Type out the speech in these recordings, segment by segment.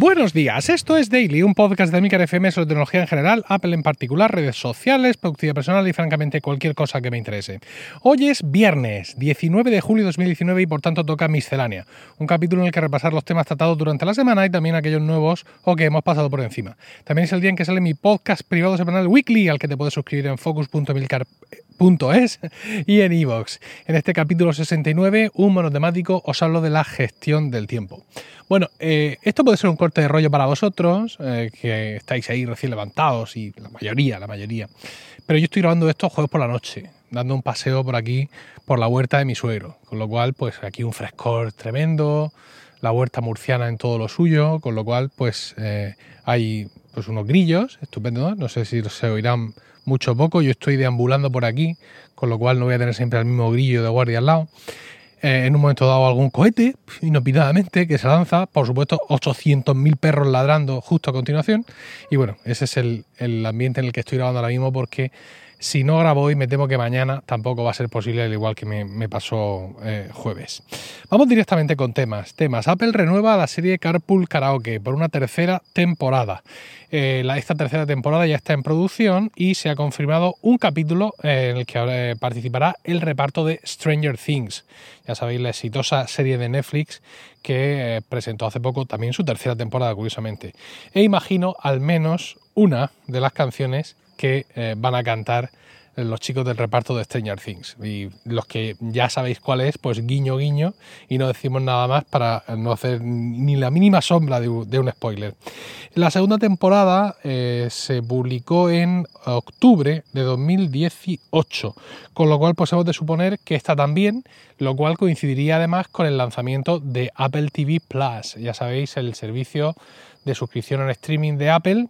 Buenos días, esto es Daily, un podcast de Micro FM sobre tecnología en general, Apple en particular, redes sociales, productividad personal y francamente cualquier cosa que me interese. Hoy es viernes, 19 de julio de 2019 y por tanto toca miscelánea, un capítulo en el que repasar los temas tratados durante la semana y también aquellos nuevos o que hemos pasado por encima. También es el día en que sale mi podcast privado semanal weekly al que te puedes suscribir en focus.milcar.es y en iVoox. En este capítulo 69, un monotemático, os hablo de la gestión del tiempo. Bueno, eh, esto puede ser un corte de rollo para vosotros, eh, que estáis ahí recién levantados y la mayoría, la mayoría. Pero yo estoy grabando esto jueves por la noche, dando un paseo por aquí, por la huerta de mi suegro. Con lo cual, pues aquí un frescor tremendo, la huerta murciana en todo lo suyo, con lo cual, pues eh, hay pues unos grillos estupendos, no sé si se oirán mucho o poco, yo estoy deambulando por aquí, con lo cual no voy a tener siempre el mismo grillo de guardia al lado. Eh, en un momento dado algún cohete, inopinadamente, que se lanza, por supuesto, 800.000 perros ladrando justo a continuación. Y bueno, ese es el, el ambiente en el que estoy grabando ahora mismo porque si no grabo hoy, me temo que mañana tampoco va a ser posible, al igual que me, pasó eh, jueves. Vamos directamente con temas. Temas. Apple renueva la serie Carpool Karaoke por una tercera temporada. Eh, esta tercera temporada ya está en producción y se ha confirmado un capítulo eh, en el que participará el reparto de Stranger Things. Ya sabéis, la exitosa serie de Netflix que presentó hace poco también su tercera temporada, curiosamente. E imagino al menos una de las canciones que eh, van a cantar los chicos del reparto de Stranger Things. Y los que ya sabéis cuál es, pues guiño, guiño, y no decimos nada más para no hacer ni la mínima sombra de, un spoiler. La segunda temporada eh, se publicó en octubre de 2018, con lo cual pues hemos de suponer que esta también, lo cual coincidiría además con el lanzamiento de Apple TV Plus, ya sabéis, el servicio de suscripción en streaming de Apple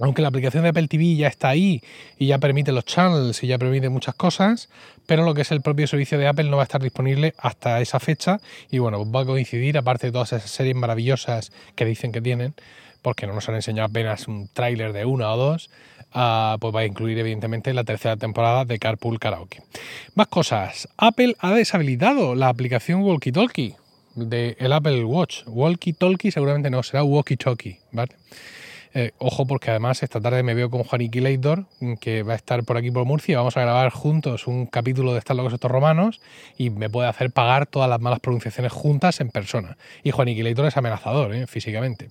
aunque la aplicación de Apple TV ya está ahí y ya permite los channels y ya permite muchas cosas, pero lo que es el propio servicio de Apple no va a estar disponible hasta esa fecha y bueno, va a coincidir, aparte de todas esas series maravillosas que dicen que tienen, porque no nos han enseñado apenas un tráiler de una o dos, ah, pues va a incluir evidentemente la tercera temporada de Carpool Karaoke. Más cosas, Apple ha deshabilitado la aplicación Walkie Talkie del Apple Watch. Walkie Talkie seguramente no, será Walkie Talkie, ¿vale? Eh, ojo porque además esta tarde me veo con Juaniqui Leidor, que va a estar por aquí por Murcia. Vamos a grabar juntos un capítulo de Estar locos estos romanos y me puede hacer pagar todas las malas pronunciaciones juntas en persona. Y Juaniqui Leidor es amenazador ¿eh? físicamente.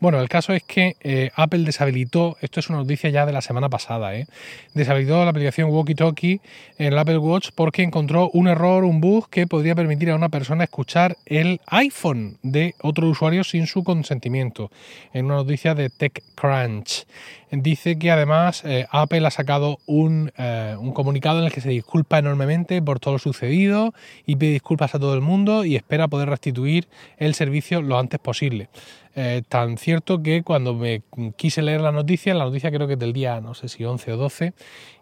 Bueno, el caso es que eh, Apple deshabilitó, esto es una noticia ya de la semana pasada, deshabilitó la aplicación Walkie Talkie en el Apple Watch porque encontró un error, un bug que podría permitir a una persona escuchar el iPhone de otro usuario sin su consentimiento. En una noticia de Tech Crunch. Dice que además eh, Apple ha sacado un, eh, un, comunicado en el que se disculpa enormemente por todo lo sucedido y pide disculpas a todo el mundo y espera poder restituir el servicio lo antes posible. Eh, tan cierto que cuando me quise leer la noticia, la noticia creo que es del día, no sé si 11 o 12,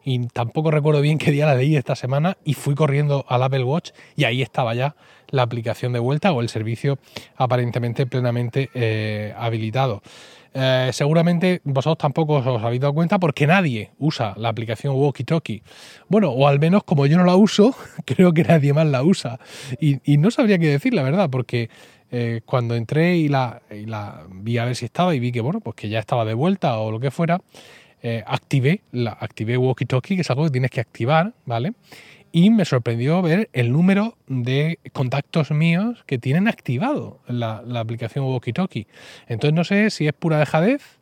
y tampoco recuerdo bien qué día la leí esta semana, y fui corriendo al Apple Watch y ahí estaba ya la aplicación de vuelta o el servicio aparentemente plenamente habilitado. Eh, seguramente vosotros tampoco os habéis dado cuenta porque nadie usa la aplicación Walkie Talkie. Bueno, o al menos como yo no la uso, creo que nadie más la usa. Y, no sabría qué decir, la verdad, porque eh, cuando entré y la, vi a ver si estaba y vi que, bueno, pues que ya estaba de vuelta o lo que fuera, eh, activé, la, activé Walkie Talkie, que es algo que tienes que activar, ¿vale? y me sorprendió ver el número de contactos míos que tienen activado la, la aplicación Walkie Talkie. Entonces no sé si es pura dejadez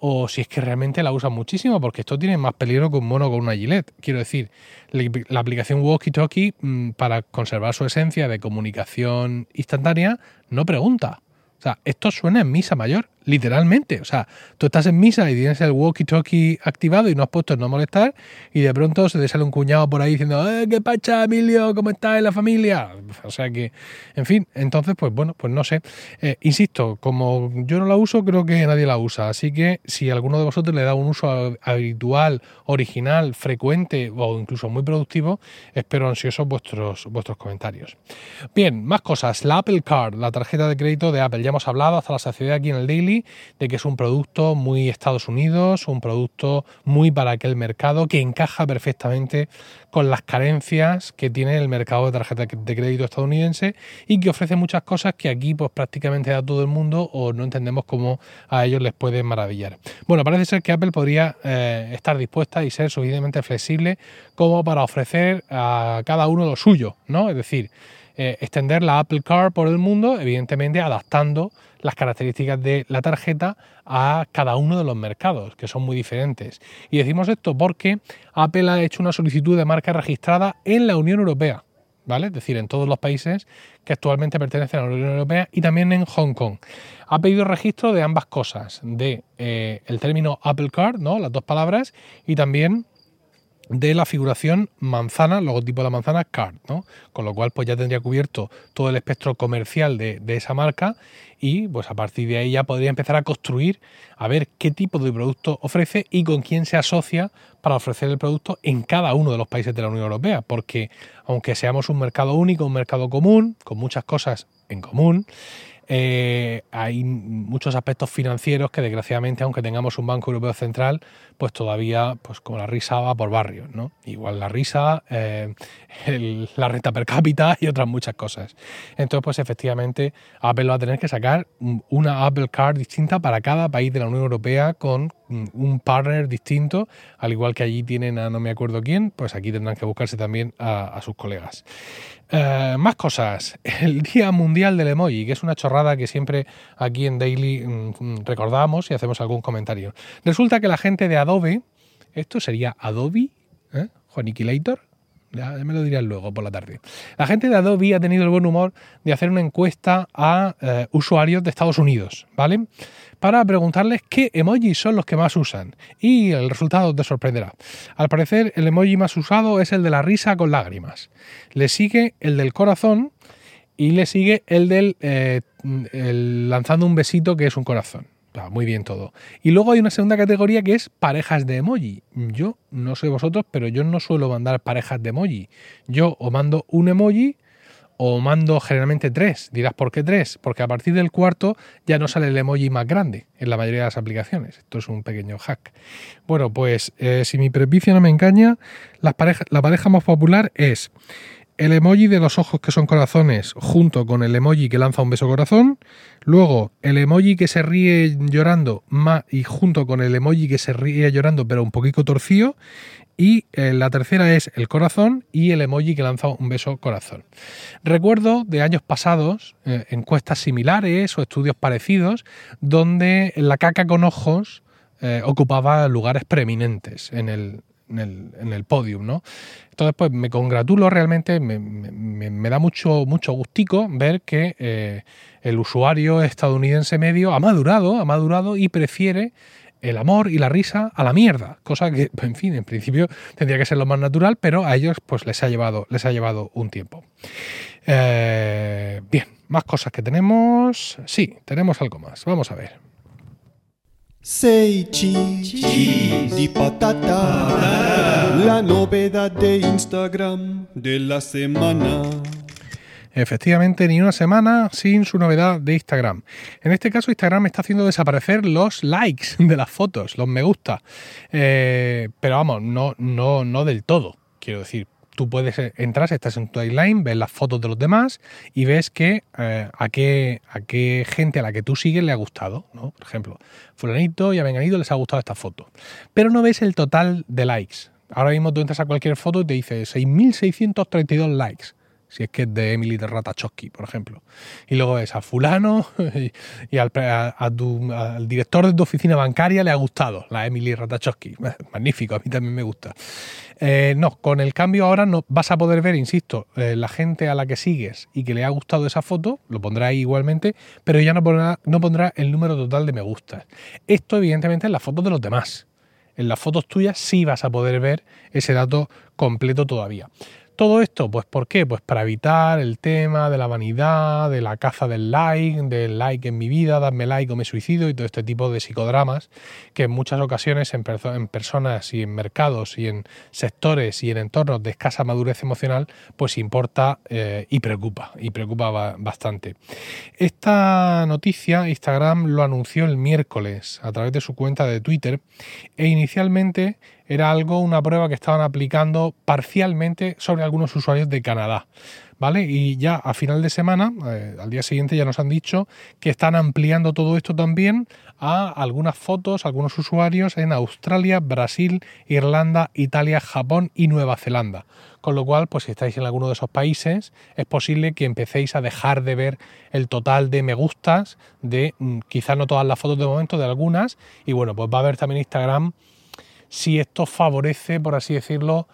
o si es que realmente la usan muchísimo, porque esto tiene más peligro que un mono con una gilet. Quiero decir, la, aplicación Walkie Talkie, mm, para conservar su esencia de comunicación instantánea, no pregunta. O sea, esto suena en misa mayor literalmente. O sea, tú estás en misa y tienes el walkie-talkie activado y no has puesto no molestar y de pronto se te sale un cuñado por ahí diciendo, eh, ¿qué pacha, Emilio? ¿Cómo estás en la familia? O sea que, en fin, entonces, pues bueno, pues no sé. Eh, insisto, como yo no la uso, creo que nadie la usa. Así que si alguno de vosotros le da un uso habitual, original, frecuente o incluso muy productivo, espero ansiosos vuestros, vuestros comentarios. Bien, más cosas. La Apple Card, la tarjeta de crédito de Apple. Ya hemos hablado hasta la saciedad aquí en el Daily De que es un producto muy Estados Unidos, un producto muy para aquel mercado que encaja perfectamente con las carencias que tiene el mercado de tarjetas de crédito estadounidense y que ofrece muchas cosas que aquí pues prácticamente a todo el mundo o no entendemos cómo a ellos les puede maravillar. Bueno, parece ser que Apple podría eh, estar dispuesta y ser suficientemente flexible como para ofrecer a cada uno lo suyo, ¿no? Es decir, eh, extender la Apple Card por el mundo, evidentemente adaptando las características de la tarjeta a cada uno de los mercados, que son muy diferentes. Y decimos esto porque Apple ha hecho una solicitud de marca registrada en la Unión Europea. ¿Vale? Es decir, en todos los países que actualmente pertenecen a la Unión Europea y también en Hong Kong. Ha pedido registro de ambas cosas, de eh, el término Apple Card, ¿no? Las dos palabras, y también de la figuración manzana, logotipo de la manzana, card, ¿no? Con lo cual, pues ya tendría cubierto todo el espectro comercial de, esa marca y pues a partir de ahí ya podría empezar a construir a ver qué tipo de producto ofrece y con quién se asocia para ofrecer el producto en cada uno de los países de la Unión Europea, porque aunque seamos un mercado único, un mercado común, con muchas cosas en común, eh, hay muchos aspectos financieros que desgraciadamente, aunque tengamos un Banco Europeo Central, pues todavía, pues como la risa va por barrios, ¿no? Igual la risa, eh, la renta per cápita y otras muchas cosas. Entonces, pues efectivamente, Apple va a tener que sacar una Apple Card distinta para cada país de la Unión Europea con un partner distinto, al igual que allí tienen a no me acuerdo quién, pues aquí tendrán que buscarse también a sus colegas. Eh, más cosas. El Día Mundial del Emoji, que es una chorrada que siempre aquí en Daily mm, mm, recordamos y hacemos algún comentario. Resulta que la gente de Adobe, esto sería Adobe, ¿Eh? Juaniquilator, ya me lo dirán luego por la tarde. La gente de Adobe ha tenido el buen humor de hacer una encuesta a eh, usuarios de Estados Unidos, ¿vale? Para preguntarles qué emojis son los que más usan. Y el resultado te sorprenderá. Al parecer, el emoji más usado es el de la risa con lágrimas. Le sigue el del corazón y le sigue el del eh, lanzando un besito que es un corazón muy bien todo. Y luego hay una segunda categoría que es parejas de emoji. Yo no sé vosotros, pero yo no suelo mandar parejas de emoji. Yo o mando un emoji o mando generalmente tres. Dirás, ¿por qué tres? Porque a partir del cuarto ya no sale el emoji más grande en la mayoría de las aplicaciones. Esto es un pequeño hack. Bueno, pues eh, si mi prepicia no me engaña, la pareja más popular es el emoji de los ojos que son corazones junto con el emoji que lanza un beso corazón, luego el emoji que se ríe llorando y junto con el emoji que se ríe llorando pero un poquito torcido y eh, la tercera es el corazón y el emoji que lanza un beso corazón. Recuerdo de años pasados eh, encuestas similares o estudios parecidos donde la caca con ojos eh, ocupaba lugares preeminentes en el, en el, en el podium, ¿no? Entonces, pues me congratulo realmente, me, da mucho, mucho gustico ver que eh, el usuario estadounidense medio ha madurado, ha madurado y prefiere el amor y la risa a la mierda, cosa que, en fin, en principio tendría que ser lo más natural, pero a ellos pues les ha llevado, les ha llevado un tiempo. Eh, bien, más cosas que tenemos. Sí, tenemos algo más. Vamos a ver. Seichi di patata, la novedad de Instagram de la semana. Efectivamente, ni una semana sin su novedad de Instagram. En este caso, Instagram está haciendo desaparecer los likes de las fotos, los me gusta. Eh, pero vamos, no, no, no del todo. Quiero decir, tú puedes eh, entrar, estás en tu timeline, ves las fotos de los demás y ves que eh, a, qué, a qué gente a la que tú sigues le ha gustado. ¿no? Por ejemplo, fulanito y a les ha gustado esta foto. Pero no ves el total de likes. Ahora mismo tú entras a cualquier foto y te dice 6.632 likes si es que es de Emily de Ratachowski, por ejemplo. Y luego ves a fulano y, al, director de tu oficina bancaria le ha gustado la Emily Ratachowski. Magnífico, a mí también me gusta. Eh, no, con el cambio ahora no vas a poder ver, insisto, eh, la gente a la que sigues y que le ha gustado esa foto, lo pondrá ahí igualmente, pero ya no pondrá, no pondrá el número total de me gustas. Esto evidentemente en las fotos de los demás. En las fotos tuyas sí vas a poder ver ese dato completo todavía. Todo esto, pues ¿por qué? Pues para evitar el tema de la vanidad, de la caza del like, del like en mi vida, darme like o me suicido y todo este tipo de psicodramas que en muchas ocasiones en, en personas y en mercados y en sectores y en entornos de escasa madurez emocional, pues importa eh, y preocupa, y preocupa bastante. Esta noticia Instagram lo anunció el miércoles a través de su cuenta de Twitter e inicialmente era algo, una prueba que estaban aplicando parcialmente sobre algunos usuarios de Canadá. ¿Vale? Y ya a final de semana, eh, al día siguiente, ya nos han dicho que están ampliando todo esto también a algunas fotos, algunos usuarios en Australia, Brasil, Irlanda, Italia, Japón y Nueva Zelanda. Con lo cual, pues si estáis en alguno de esos países, es posible que empecéis a dejar de ver el total de me gustas de mm, quizás no todas las fotos de momento, de algunas. Y bueno, pues va a haber también Instagram si esto favorece, por así decirlo,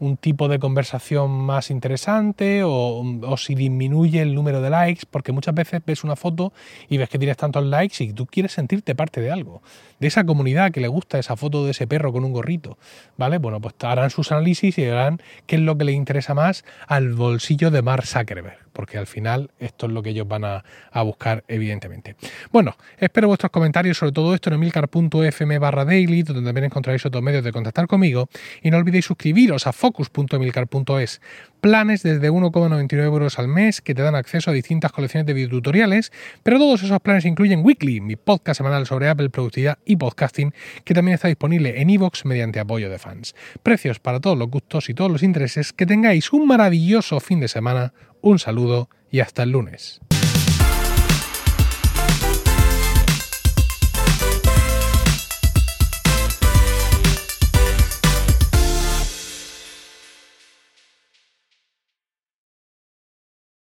un tipo de conversación más interesante o, si disminuye el número de likes, porque muchas veces ves una foto y ves que tienes tantos likes y tú quieres sentirte parte de algo, de esa comunidad que le gusta esa foto de ese perro con un gorrito, ¿vale? Bueno, pues harán sus análisis y verán qué es lo que le interesa más al bolsillo de Mark Zuckerberg porque al final esto es lo que ellos van a, buscar, evidentemente. Bueno, espero vuestros comentarios sobre todo esto en emilcar.fm barra daily, donde también encontraréis otros medios de contactar conmigo. Y no olvidéis suscribiros a focus.emilcar.es. Planes desde 1,99 euros al mes que te dan acceso a distintas colecciones de videotutoriales, pero todos esos planes incluyen Weekly, mi podcast semanal sobre Apple, productividad y podcasting, que también está disponible en iVoox mediante apoyo de fans. Precios para todos los gustos y todos los intereses. Que tengáis un maravilloso fin de semana un saludo y hasta el lunes.